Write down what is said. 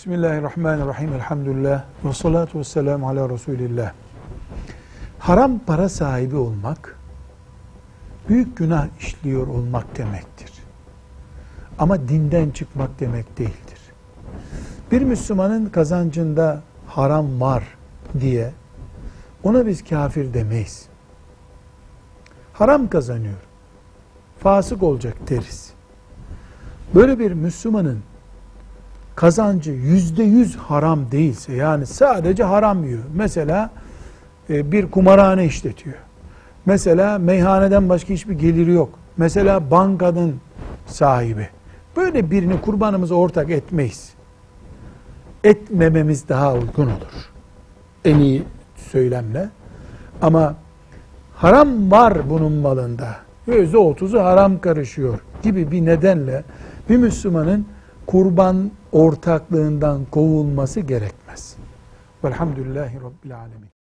Bismillahirrahmanirrahim. Elhamdülillah. Ve salatu ve selamu ala Resulillah. Haram para sahibi olmak, büyük günah işliyor olmak demektir. Ama dinden çıkmak demek değildir. Bir Müslümanın kazancında haram var diye ona biz kafir demeyiz. Haram kazanıyor. Fasık olacak deriz. Böyle bir Müslümanın kazancı yüzde yüz haram değilse yani sadece haram yiyor. Mesela e, bir kumarhane işletiyor. Mesela meyhaneden başka hiçbir geliri yok. Mesela bankanın sahibi. Böyle birini kurbanımıza ortak etmeyiz. Etmememiz daha uygun olur. En iyi söylemle. Ama haram var bunun malında. Yüzde otuzu haram karışıyor gibi bir nedenle bir Müslümanın kurban ortaklığından kovulması gerekmez. Velhamdülillahi Rabbil Alemin.